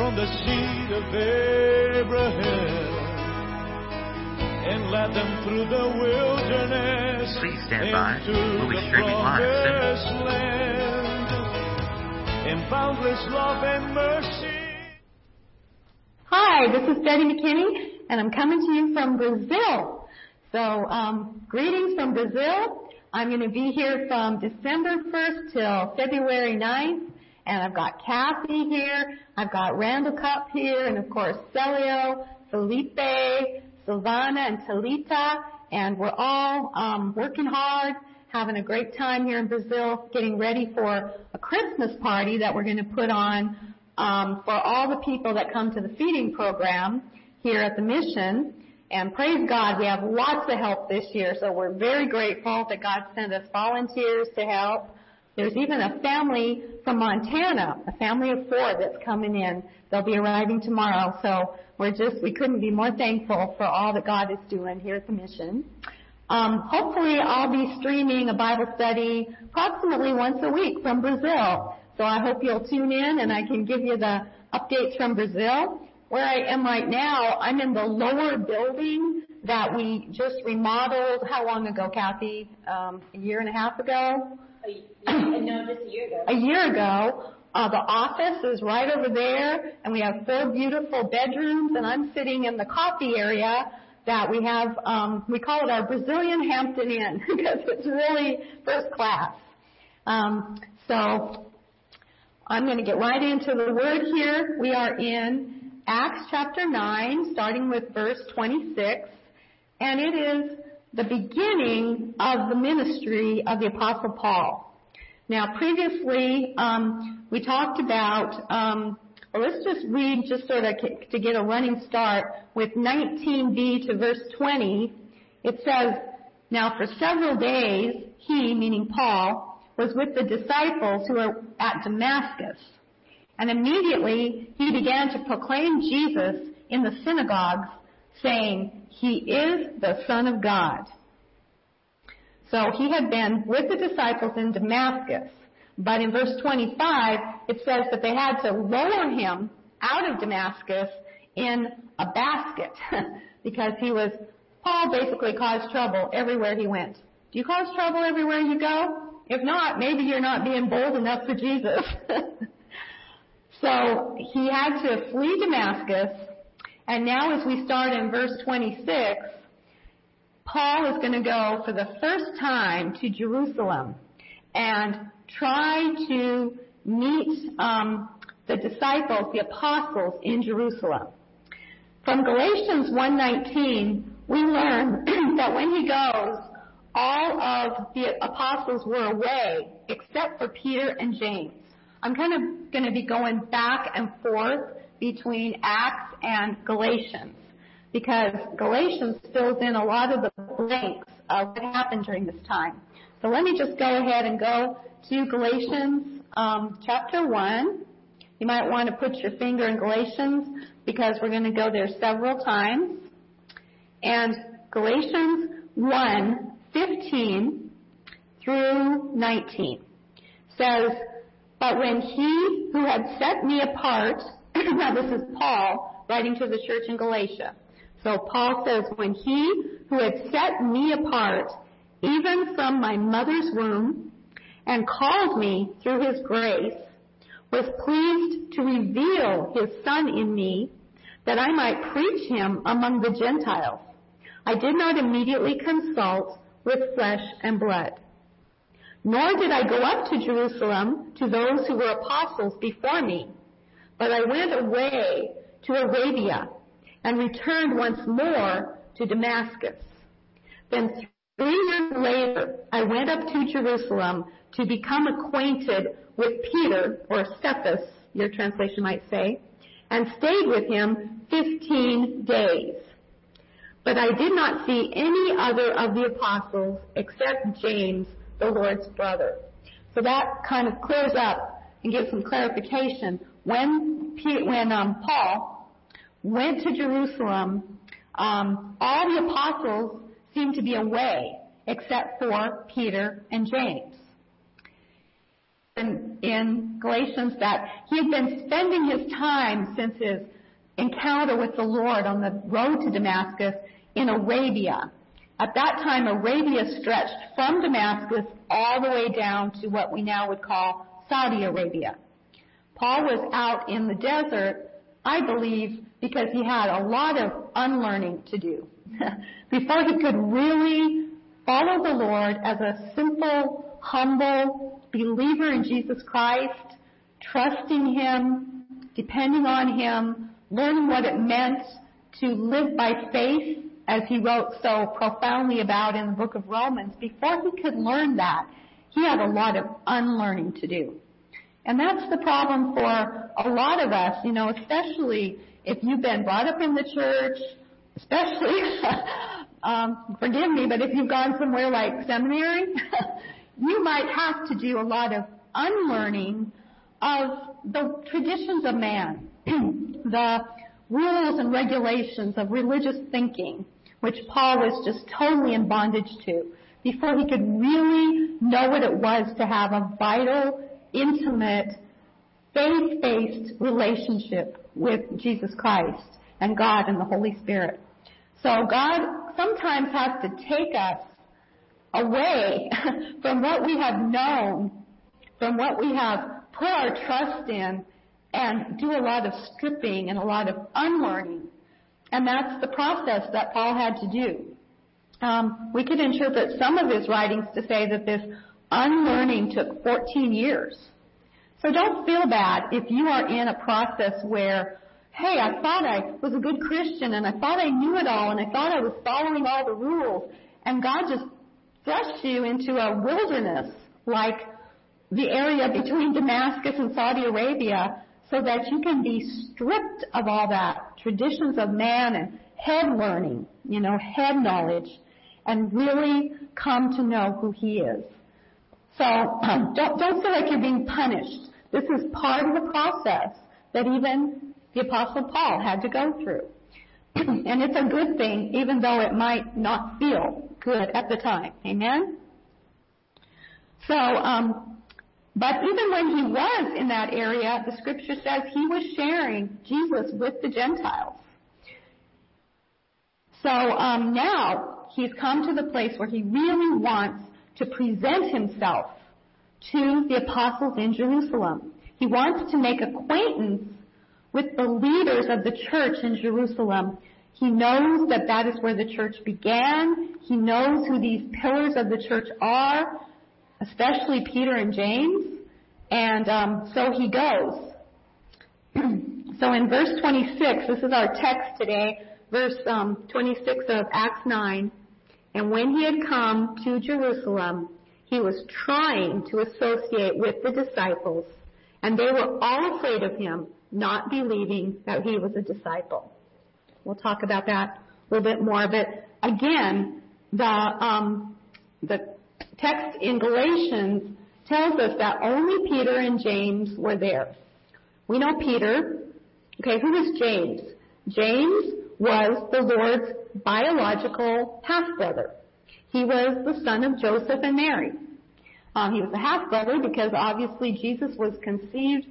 from the seed of Abraham and led them through the wilderness Please stand by. We'll be streaming live land in boundless love and mercy. Hi, this is Betty McKinney, and I'm coming to you from Brazil. So, um, greetings from Brazil. I'm going to be here from December 1st till February 9th, and I've got Kathy here, I've got Randall Cup here, and of course Celio, Felipe, Silvana, and Talita, and we're all um, working hard, having a great time here in Brazil, getting ready for a Christmas party that we're going to put on um, for all the people that come to the feeding program here at the mission. And praise God, we have lots of help this year, so we're very grateful that God sent us volunteers to help. There's even a family from Montana, a family of four that's coming in. They'll be arriving tomorrow, so we're just, we couldn't be more thankful for all that God is doing here at the mission. Um, hopefully I'll be streaming a Bible study approximately once a week from Brazil. So I hope you'll tune in and I can give you the updates from Brazil. Where I am right now, I'm in the lower building that we just remodeled. How long ago, Kathy? Um, a year and a half ago? A year ago. a year ago. Uh, the office is right over there, and we have four beautiful bedrooms, and I'm sitting in the coffee area that we have, um, we call it our Brazilian Hampton Inn, because it's really first class. Um, so, I'm going to get right into the word here. We are in Acts chapter 9, starting with verse 26, and it is the beginning of the ministry of the Apostle Paul. Now, previously, um, we talked about, um, well, let's just read just sort of to get a running start with 19b to verse 20. It says, Now for several days, he, meaning Paul, was with the disciples who were at Damascus. And immediately he began to proclaim Jesus in the synagogues, saying, He is the Son of God. So he had been with the disciples in Damascus. But in verse 25, it says that they had to lower him out of Damascus in a basket because he was, Paul basically caused trouble everywhere he went. Do you cause trouble everywhere you go? If not, maybe you're not being bold enough for Jesus. so he had to flee Damascus. And now as we start in verse 26, Paul is going to go for the first time to Jerusalem and try to meet um, the disciples, the apostles in Jerusalem. From Galatians 1:19, we learn that when he goes, all of the apostles were away except for Peter and James. I'm kind of going to be going back and forth between Acts and Galatians because Galatians fills in a lot of the blanks of what happened during this time. So let me just go ahead and go to Galatians um, chapter 1. You might want to put your finger in Galatians because we're going to go there several times. And Galatians 1, 15 through 19 says, But when he who had set me apart, now this is Paul writing to the church in Galatia. So Paul says, When he who had set me apart, even from my mother's womb, and called me through his grace, was pleased to reveal his Son in me, that I might preach him among the Gentiles. I did not immediately consult with flesh and blood. Nor did I go up to Jerusalem to those who were apostles before me, but I went away to Arabia and returned once more to Damascus. Then three years later, I went up to Jerusalem to become acquainted with Peter, or Cephas, your translation might say, and stayed with him 15 days. But I did not see any other of the apostles except James, the Lord's brother. So that kind of clears up and gives some clarification. When, when um, Paul went to Jerusalem, um, all the apostles seemed to be away except for Peter and James. In Galatians that he had been spending his time since his encounter with the Lord on the road to Damascus in Arabia. At that time, Arabia stretched from Damascus all the way down to what we now would call Saudi Arabia. Paul was out in the desert, I believe, because he had a lot of unlearning to do. Before he could really follow the Lord as a simple, humble believer in Jesus Christ, trusting Him, depending on Him, learning what it meant to live by faith, as he wrote so profoundly about in the book of Romans. Before he could learn that, he had a lot of unlearning to do. And that's the problem for a lot of us, you know, especially if you've been brought up in the church, especially, um, forgive me, but if you've gone somewhere like seminary, you might have to do a lot of unlearning of the traditions of man, the rules and regulations of religious thinking, which Paul was just totally in bondage to, before he could really know what it was to have a vital, intimate, faith-based relationship with Jesus Christ and God and the Holy Spirit. So God sometimes has to take us away from what we have known, from what we have put our trust in, and do a lot of stripping and a lot of unlearning. And that's the process that Paul had to do. Um, we could interpret some of his writings to say that this unlearning took 14 years. So don't feel bad if you are in a process where, hey, I thought I was a good Christian and I thought I knew it all and I thought I was following all the rules and God just thrust you into a wilderness like the area between Damascus and Saudi Arabia so that you can be stripped of all that traditions of man and head learning, you know, head knowledge, and really come to know who He is. So um, don't, don't feel like you're being punished. This is part of the process that even the Apostle Paul had to go through. and it's a good thing, even though it might not feel good at the time. Amen? So, um, but even when he was in that area, the scripture says he was sharing Jesus with the Gentiles. So um, now he's come to the place where he really wants to present himself to the apostles in Jerusalem. He wants to make acquaintance with the leaders of the church in Jerusalem. He knows that that is where the church began. He knows who these pillars of the church are, especially Peter and James. And um, so he goes. so in verse 26, this is our text today, verse um, 26 of Acts 9. And when he had come to Jerusalem, he was trying to associate with the disciples, and they were all afraid of him, not believing that he was a disciple. We'll talk about that a little bit more. But again, the um, the text in Galatians tells us that only Peter and James were there. We know Peter. Okay, who is James? James was the Lord's biological half-brother. He was the son of Joseph and Mary. Um, he was a half-brother because obviously Jesus was conceived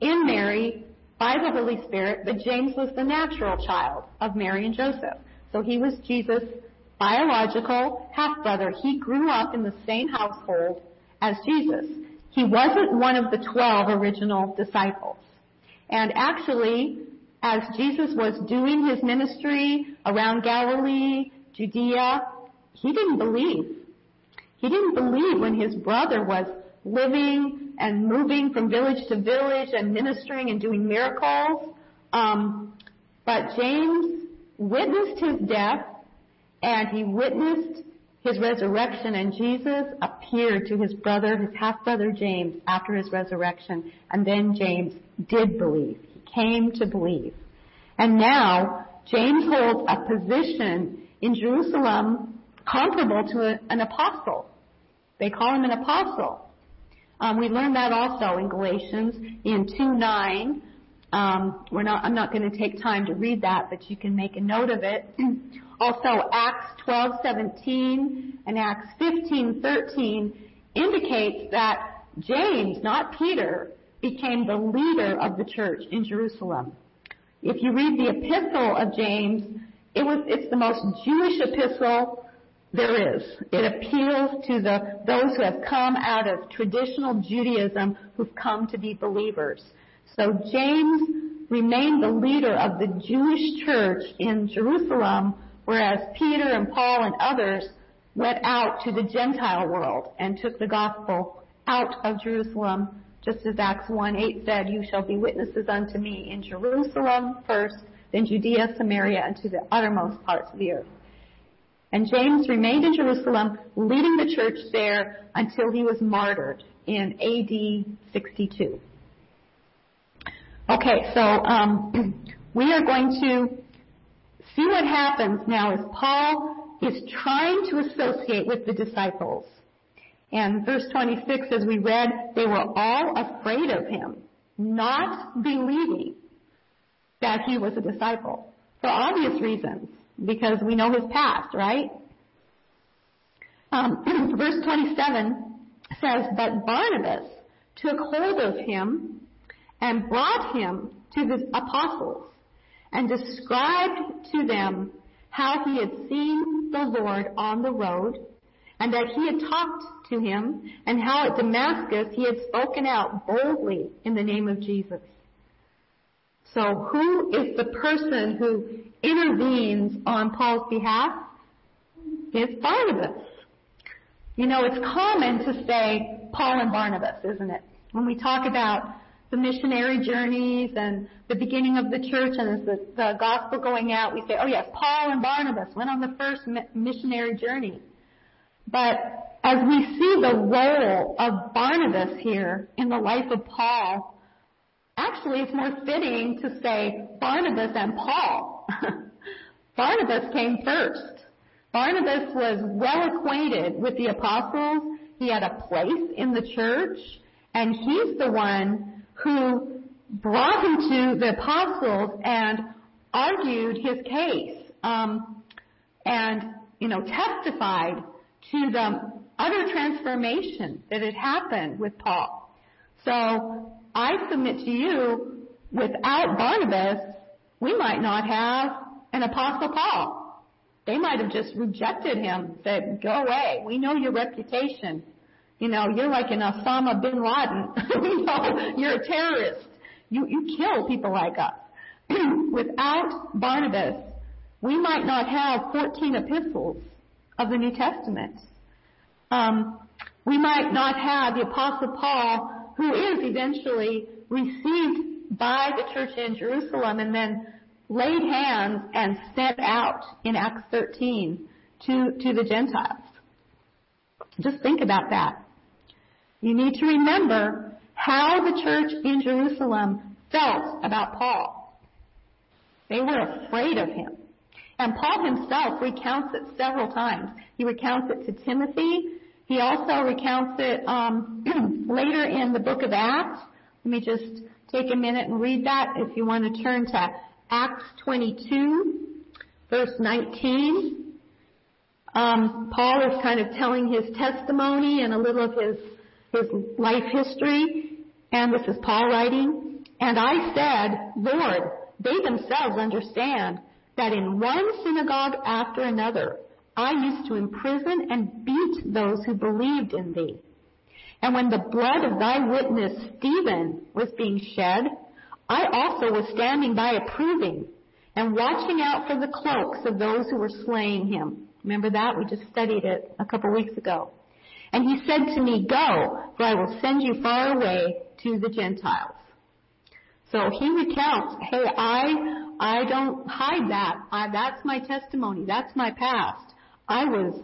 in Mary by the Holy Spirit, but James was the natural child of Mary and Joseph. So he was Jesus' biological half-brother. He grew up in the same household as Jesus. He wasn't one of the twelve original disciples. And actually, as Jesus was doing his ministry around Galilee, Judea, he didn't believe. He didn't believe when his brother was living and moving from village to village and ministering and doing miracles. Um, but James witnessed his death and he witnessed his resurrection and Jesus appeared to his brother, his half-brother James after his resurrection and then James did believe. Came to believe. And now James holds a position in Jerusalem comparable to a, an apostle. They call him an apostle. Um, we learned that also in Galatians in 2:9. Um, we're not, I'm not going to take time to read that, but you can make a note of it. also, Acts 12:17 and Acts 15:13 indicates that James, not Peter, became the leader of the church in Jerusalem. If you read the epistle of James, it was, it's the most Jewish epistle there is. It appeals to the, those who have come out of traditional Judaism who've come to be believers. So James remained the leader of the Jewish church in Jerusalem, whereas Peter and Paul and others went out to the Gentile world and took the gospel out of Jerusalem, just as Acts 1 8 said, You shall be witnesses unto me in Jerusalem first, then Judea, Samaria, and to the uttermost parts of the earth. And James remained in Jerusalem, leading the church there until he was martyred in AD 62. Okay, so um, we are going to see what happens now as Paul is trying to associate with the disciples. And verse 26, as we read, they were all afraid of him, not believing that he was a disciple. For obvious reasons, because we know his past, right? Um, verse 27 says, But Barnabas took hold of him and brought him to the apostles and described to them how he had seen the Lord on the road and that he had talked to him and how at Damascus he had spoken out boldly in the name of Jesus. So who is the person who intervenes on Paul's behalf? It's Barnabas. You know, it's common to say Paul and Barnabas, isn't it? When we talk about the missionary journeys and the beginning of the church and the, the gospel going out, we say, oh yes, Paul and Barnabas went on the first missionary journey. But as we see the role of Barnabas here in the life of Paul, Actually, it's more fitting to say Barnabas and Paul. Barnabas came first. Barnabas was well acquainted with the apostles. He had a place in the church, and he's the one who brought him to the apostles and argued his case, um, and you know testified to the utter transformation that had happened with Paul. So I submit to you, without Barnabas, we might not have an Apostle Paul. They might have just rejected him, said, go away. We know your reputation. You know, you're like an Osama bin Laden. we know you're a terrorist. You, you kill people like us. Without Barnabas, we might not have 14 epistles of the New Testament. Um, we might not have the Apostle Paul who is eventually received by the church in Jerusalem and then laid hands and sent out in Acts 13 to, to the Gentiles. Just think about that. You need to remember how the church in Jerusalem felt about Paul. They were afraid of him. And Paul himself recounts it several times. He recounts it to Timothy. He also recounts it um, later in the book of Acts. Let me just take a minute and read that if you want to turn to Acts 22, verse 19. Um, Paul is kind of telling his testimony and a little of his, his life history. And this is Paul writing. And I said, Lord, they themselves understand that in one synagogue after another, I used to imprison and beat those who believed in thee. And when the blood of thy witness Stephen was being shed, I also was standing by approving and watching out for the cloaks of those who were slaying him. Remember that? We just studied it a couple weeks ago. And he said to me, Go, for I will send you far away to the Gentiles. So he recounts, hey, I, I don't hide that. I, that's my testimony. That's my past. I was,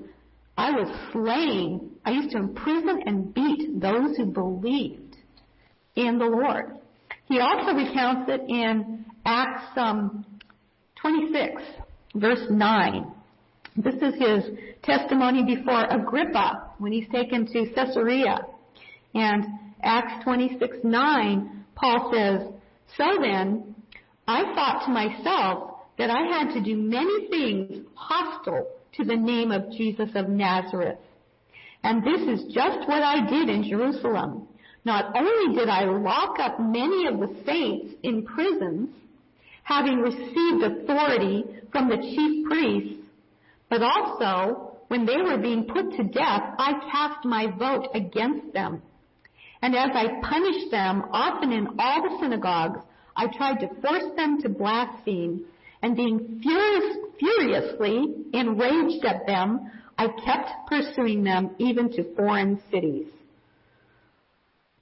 I was slaying. I used to imprison and beat those who believed in the Lord. He also recounts it in Acts um, 26, verse 9. This is his testimony before Agrippa when he's taken to Caesarea. And Acts 26, 9, Paul says, So then, I thought to myself that I had to do many things hostile to the name of Jesus of Nazareth. And this is just what I did in Jerusalem. Not only did I lock up many of the saints in prisons, having received authority from the chief priests, but also when they were being put to death, I cast my vote against them. And as I punished them, often in all the synagogues, I tried to force them to blaspheme, and being furious, furiously enraged at them, I kept pursuing them even to foreign cities.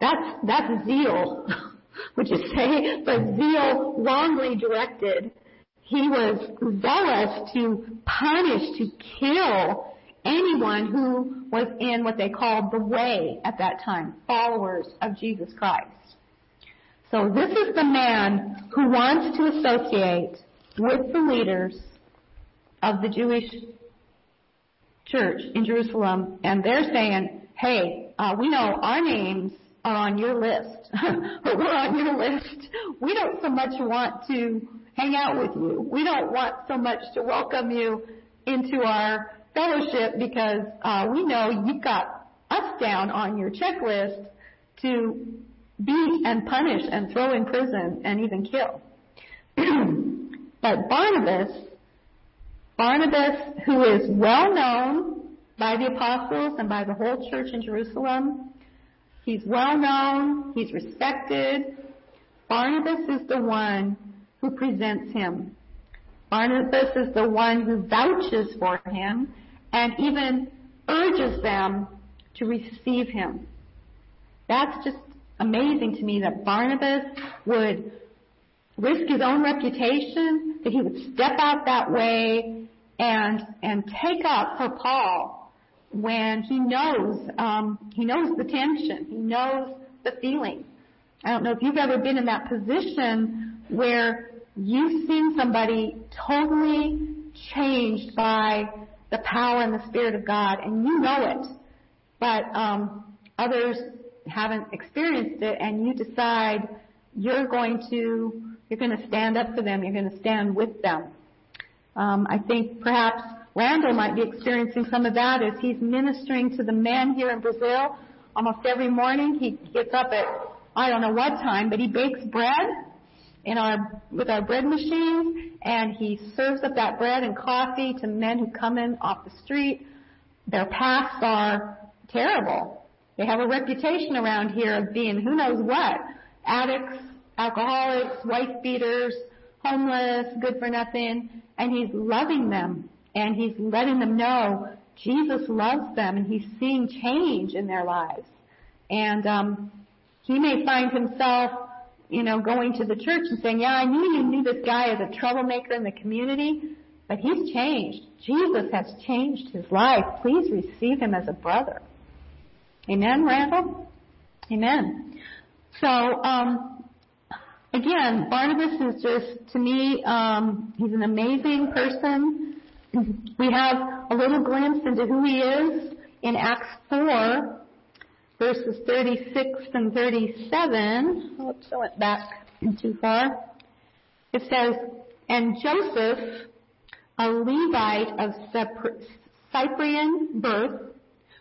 That's, that's zeal, would you say? But zeal wrongly directed. He was zealous to punish, to kill anyone who was in what they called the way at that time, followers of Jesus Christ. So this is the man who wants to associate with the leaders of the Jewish church in Jerusalem, and they're saying, hey, uh, we know our names are on your list, but we're on your list. We don't so much want to hang out with you. We don't want so much to welcome you into our fellowship because uh, we know you've got us down on your checklist to beat and punish and throw in prison and even kill. but Barnabas, Barnabas, who is well known by the apostles and by the whole church in Jerusalem, he's well known, he's respected. Barnabas is the one who presents him. Barnabas is the one who vouches for him and even urges them to receive him. That's just amazing to me that Barnabas would risk his own reputation, that he would step out that way and and take up for Paul when he knows um, he knows the tension, he knows the feeling. I don't know if you've ever been in that position where you've seen somebody totally changed by the power and the Spirit of God, and you know it, but um, others haven't experienced it, and you decide you're going to you're going to stand up for them, you're going to stand with them. Um, I think perhaps Randall might be experiencing some of that as he's ministering to the men here in Brazil. Almost every morning he gets up at I don't know what time, but he bakes bread in our with our bread machines and he serves up that bread and coffee to men who come in off the street. Their pasts are terrible. They have a reputation around here of being who knows what. Addicts, alcoholics, wife beaters, homeless, good for nothing. And he's loving them and he's letting them know Jesus loves them and he's seeing change in their lives. And um, he may find himself, you know, going to the church and saying, yeah, I knew you knew this guy as a troublemaker in the community, but he's changed. Jesus has changed his life. Please receive him as a brother. Amen, Randall? Amen. So, um, again, Barnabas is just, to me, um, he's an amazing person. We have a little glimpse into who he is in Acts 4, verses 36 and 37. Oops, I went back too far. It says, And Joseph, a Levite of Cyprian birth,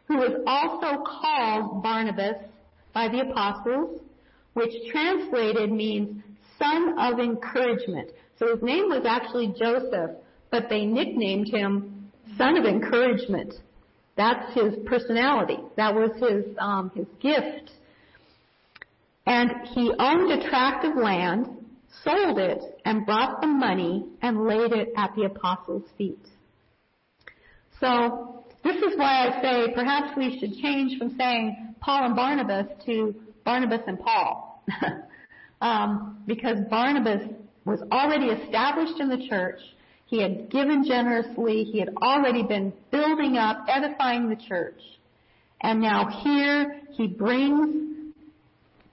who was also called Barnabas by the apostles, which translated means son of encouragement. So his name was actually Joseph, but they nicknamed him son of encouragement. That's his personality. That was his um, his gift. And he owned a tract of land, sold it, and brought the money and laid it at the apostles' feet. So this is why I say perhaps we should change from saying Paul and Barnabas to Barnabas and Paul. um, because Barnabas was already established in the church. He had given generously. He had already been building up, edifying the church. And now here he brings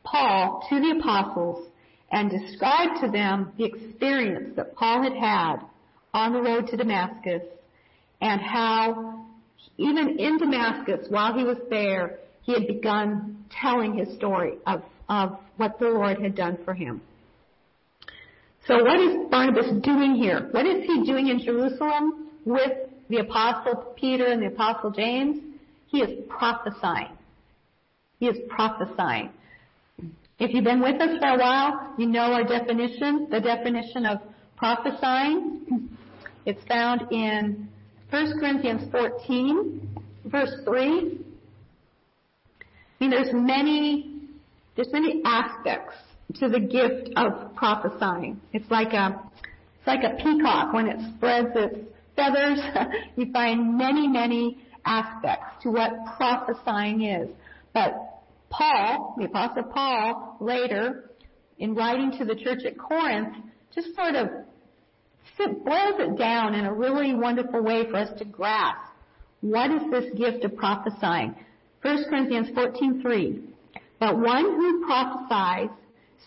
Paul to the apostles and described to them the experience that Paul had had on the road to Damascus and how even in Damascus, while he was there, he had begun telling his story of, of what the Lord had done for him. So what is Barnabas doing here? What is he doing in Jerusalem with the apostle Peter and the apostle James? He is prophesying. He is prophesying. If you've been with us for a while, you know our definition, the definition of prophesying. It's found in 1 Corinthians 14, verse 3. I mean, there's many, there's many aspects to the gift of prophesying. It's like a, it's like a peacock when it spreads its feathers. you find many, many aspects to what prophesying is. But Paul, the apostle Paul, later, in writing to the church at Corinth, just sort of boils it down in a really wonderful way for us to grasp what is this gift of prophesying. 1 Corinthians 14:3. But one who prophesies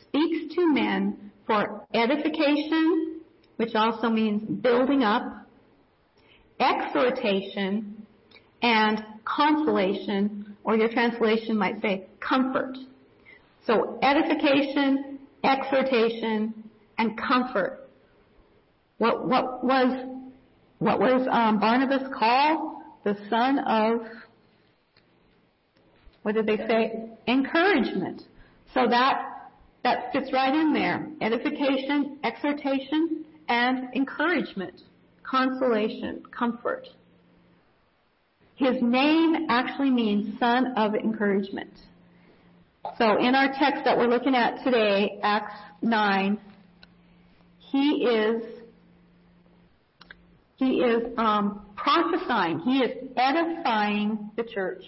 speaks to men for edification, which also means building up, exhortation, and consolation, or your translation might say comfort. So edification, exhortation, and comfort. What, what was what was um, Barnabas called? The son of what did they say? Encouragement. So that that fits right in there. Edification, exhortation, and encouragement, consolation, comfort. His name actually means son of encouragement. So in our text that we're looking at today, Acts 9, he is he is um, prophesying. He is edifying the church.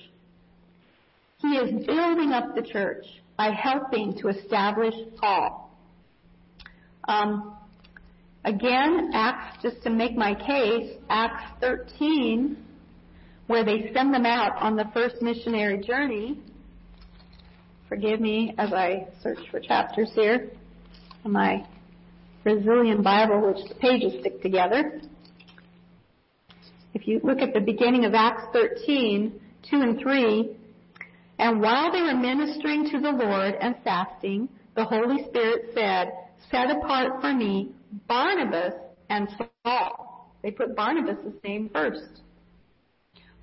He is building up the church by helping to establish Paul. Um, again, Acts, just to make my case, Acts 13, where they send them out on the first missionary journey. Forgive me as I search for chapters here in my Brazilian Bible, which the pages stick together. If you look at the beginning of Acts 13, 2 and 3, and while they were ministering to the Lord and fasting, the Holy Spirit said, Set apart for me Barnabas and Saul. They put Barnabas' name first.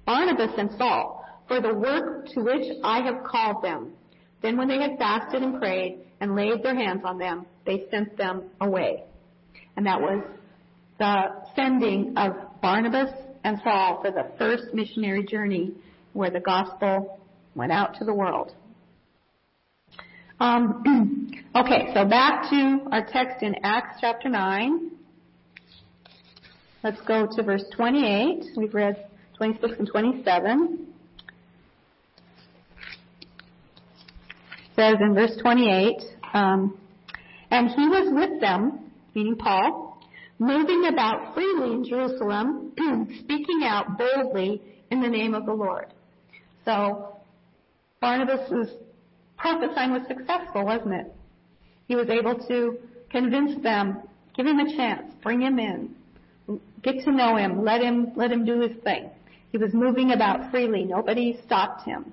Barnabas and Saul, for the work to which I have called them. Then when they had fasted and prayed and laid their hands on them, they sent them away. And that was the sending of Barnabas and Saul for the first missionary journey where the gospel went out to the world. Um, okay, so back to our text in Acts chapter 9. Let's go to verse 28. We've read 26 and 27. It says in verse 28, um, and he was with them, meaning Paul, moving about freely in Jerusalem, speaking out boldly in the name of the Lord. So Barnabas' prophesying was successful, wasn't it? He was able to convince them, give him a chance, bring him in, get to know him, let him let him do his thing. He was moving about freely. Nobody stopped him.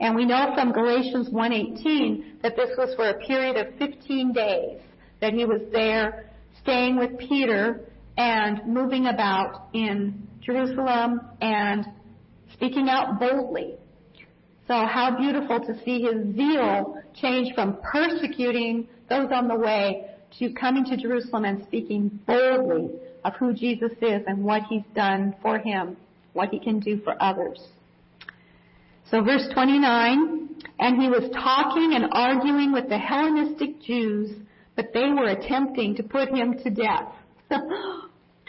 And we know from Galatians 1:18 that this was for a period of 15 days that he was there staying with Peter and moving about in Jerusalem and speaking out boldly. So how beautiful to see his zeal change from persecuting those on the way to coming to Jerusalem and speaking boldly of who Jesus is and what he's done for him, what he can do for others. So verse 29, and he was talking and arguing with the Hellenistic Jews, but they were attempting to put him to death.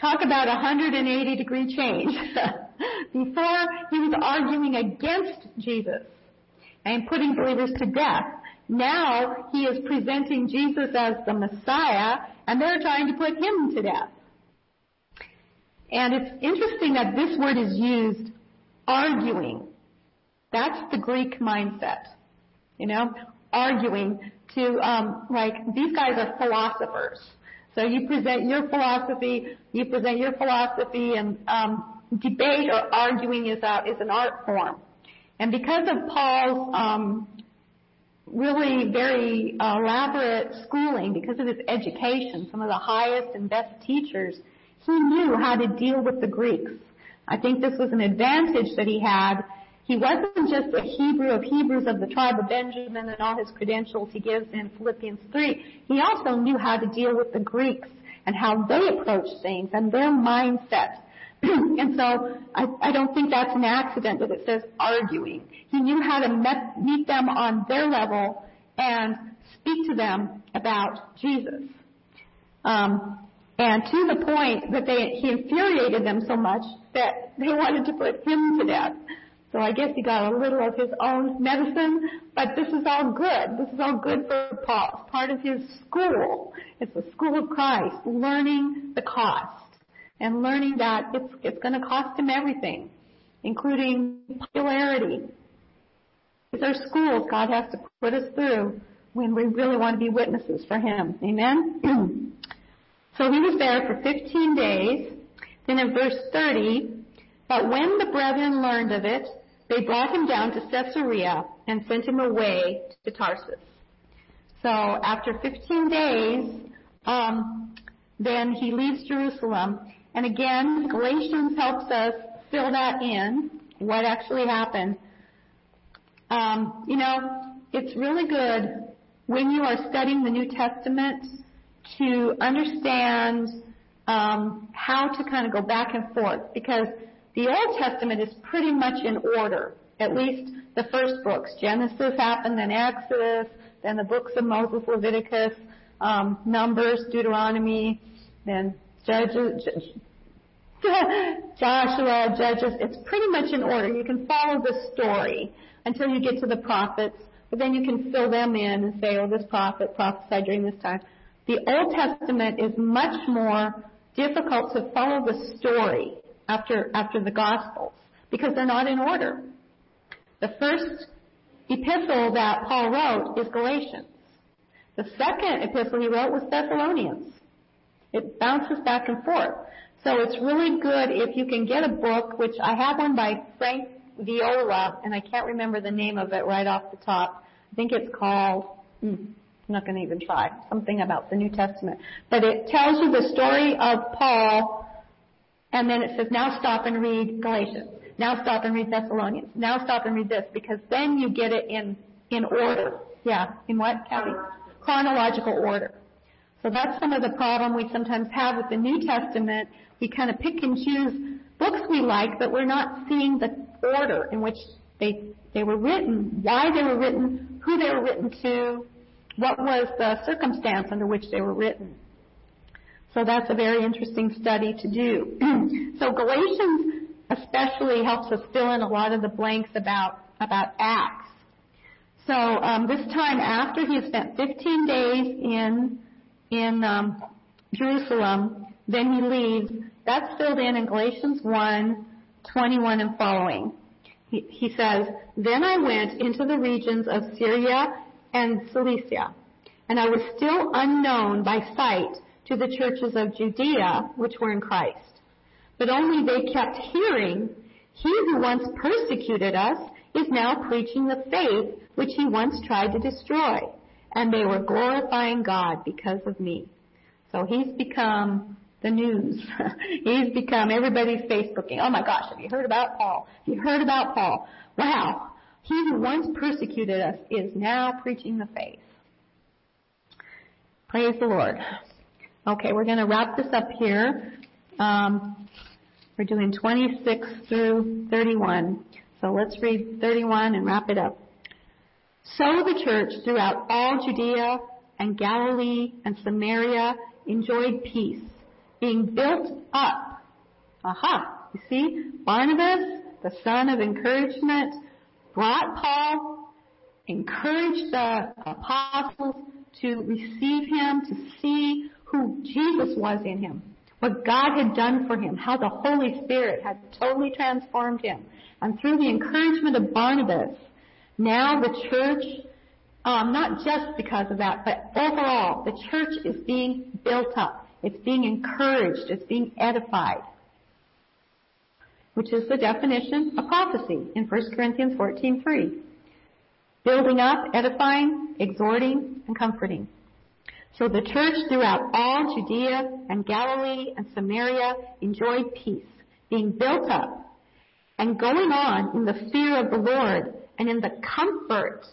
Talk about a 180 degree change. Before he was arguing against Jesus and putting believers to death. Now he is presenting Jesus as the Messiah and they're trying to put him to death. And it's interesting that this word is used arguing. That's the Greek mindset. You know, arguing to, um, like, these guys are philosophers. So you present your philosophy, you present your philosophy, and um, debate or arguing is, a, is an art form. And because of Paul's um, really very elaborate schooling, because of his education, some of the highest and best teachers, he knew how to deal with the Greeks. I think this was an advantage that he had He wasn't just a Hebrew of Hebrews of the tribe of Benjamin and all his credentials he gives in Philippians 3. He also knew how to deal with the Greeks and how they approached things and their mindset. and so I, don't think that's an accident that it says arguing. He knew how to meet them on their level and speak to them about Jesus. Um, and to the point that he infuriated them so much that they wanted to put him to death. So I guess he got a little of his own medicine, but this is all good. This is all good for Paul. It's part of his school. It's the school of Christ, learning the cost and learning that it's, it's going to cost him everything, including popularity. These are schools God has to put us through when we really want to be witnesses for Him. Amen? so he was there for 15 days. Then in verse 30, but when the brethren learned of it, they brought him down to Caesarea and sent him away to Tarsus. So after 15 days, um, then he leaves Jerusalem. And again, Galatians helps us fill that in, what actually happened. Um, you know, it's really good when you are studying the New Testament to understand um, how to kind of go back and forth because the Old Testament is pretty much in order. At least the first books. Genesis happened, then Exodus, then the books of Moses, Leviticus, um, Numbers, Deuteronomy, then Judges, Joshua, Judges. It's pretty much in order. You can follow the story until you get to the prophets, but then you can fill them in and say, oh, this prophet prophesied during this time. The Old Testament is much more difficult to follow the story after, after the Gospels because they're not in order. The first epistle that Paul wrote is Galatians. The second epistle he wrote was Thessalonians. It bounces back and forth. So it's really good if you can get a book, which I have one by Frank Viola, and I can't remember the name of it right off the top. I think it's called, hmm, I'm not going to even try, something about the New Testament. But it tells you the story of Paul, and then it says, now stop and read Galatians. Now stop and read Thessalonians. Now stop and read this, because then you get it in, in order. Yeah, in what, Kathy? Chronological order. So that's some of the problem we sometimes have with the New Testament. We kind of pick and choose books we like, but we're not seeing the order in which they they were written, why they were written, who they were written to, what was the circumstance under which they were written. So that's a very interesting study to do. so Galatians especially helps us fill in a lot of the blanks about about Acts. So um, this time after he had spent 15 days in in um, Jerusalem, then he leaves. That's filled in in Galatians 1, 21 and following. He, he says, Then I went into the regions of Syria and Cilicia, and I was still unknown by sight to the churches of Judea which were in Christ. But only they kept hearing, He who once persecuted us is now preaching the faith which he once tried to destroy. And they were glorifying God because of me. So he's become the news. he's become everybody's Facebooking. Oh my gosh, have you heard about Paul? Have you heard about Paul? Wow. He who once persecuted us is now preaching the faith. Praise the Lord. Okay, we're going to wrap this up here. Um, we're doing 26 through 31. So let's read 31 and wrap it up. So the church throughout all Judea and Galilee and Samaria enjoyed peace, being built up. Aha! You see, Barnabas, the son of encouragement, brought Paul, encouraged the apostles to receive him, to see who Jesus was in him, what God had done for him, how the Holy Spirit had totally transformed him. And through the encouragement of Barnabas, now the church, um, not just because of that, but overall, the church is being built up. It's being encouraged. It's being edified. Which is the definition of prophecy in 1 Corinthians 14.3. Building up, edifying, exhorting, and comforting. So the church throughout all Judea and Galilee and Samaria enjoyed peace, being built up and going on in the fear of the Lord and in the comfort,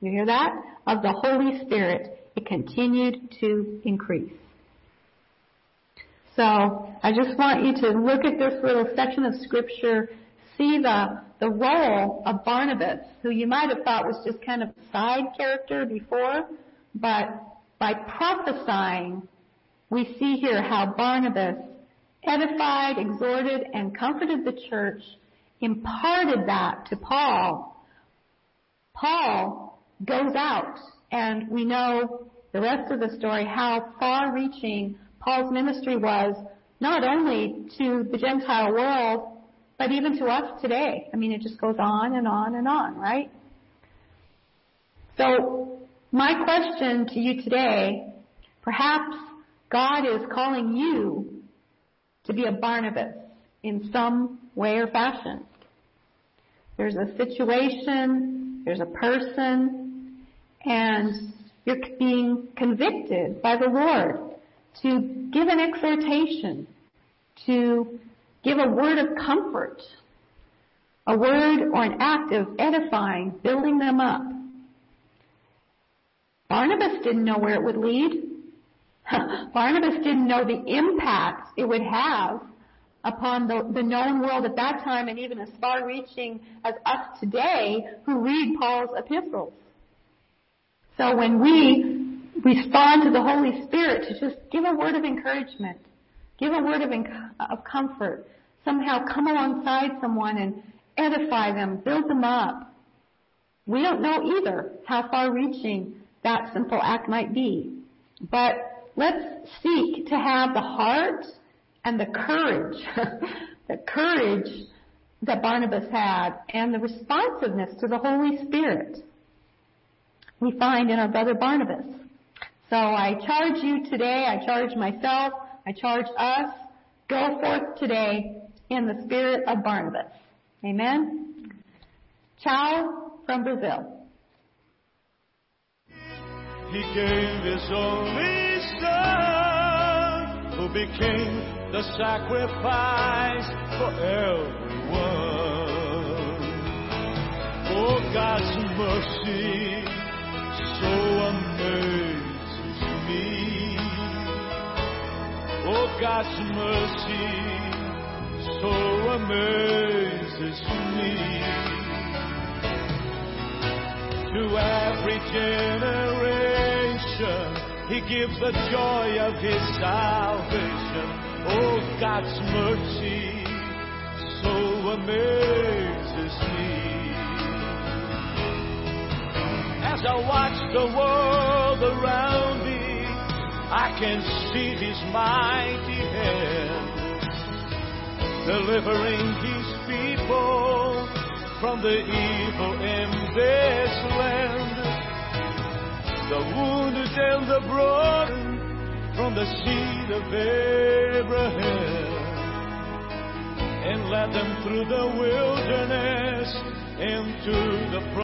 you hear that, of the Holy Spirit, it continued to increase. So I just want you to look at this little section of scripture, see the, the role of Barnabas, who you might have thought was just kind of a side character before, but by prophesying, we see here how Barnabas edified, exhorted, and comforted the church, imparted that to Paul. Paul goes out, and we know the rest of the story, how far reaching Paul's ministry was, not only to the Gentile world, but even to us today. I mean, it just goes on and on and on, right? So, my question to you today, perhaps God is calling you to be a Barnabas in some way or fashion. There's a situation, there's a person, and you're being convicted by the Lord to give an exhortation, to give a word of comfort, a word or an act of edifying, building them up. Barnabas didn't know where it would lead. Barnabas didn't know the impact it would have upon the, the known world at that time and even as far reaching as us today who read Paul's epistles. So when we respond to the Holy Spirit to just give a word of encouragement, give a word of, of comfort, somehow come alongside someone and edify them, build them up. We don't know either how far reaching that simple act might be. But let's seek to have the heart and the courage, the courage that Barnabas had and the responsiveness to the Holy Spirit we find in our brother Barnabas. So I charge you today, I charge myself, I charge us, go forth today in the spirit of Barnabas. Amen? Ciao from Brazil. He gave his only son who became the sacrifice for everyone. For God's mercy so amazes me. Oh, God's mercy so amazes me. To every generation, He gives the joy of His salvation. Oh, God's mercy so amazes me. As I watch the world around me, I can see His mighty hand delivering His people from the evil in this land. The wounded and the broken from the seed of Abraham. And led them through the wilderness into the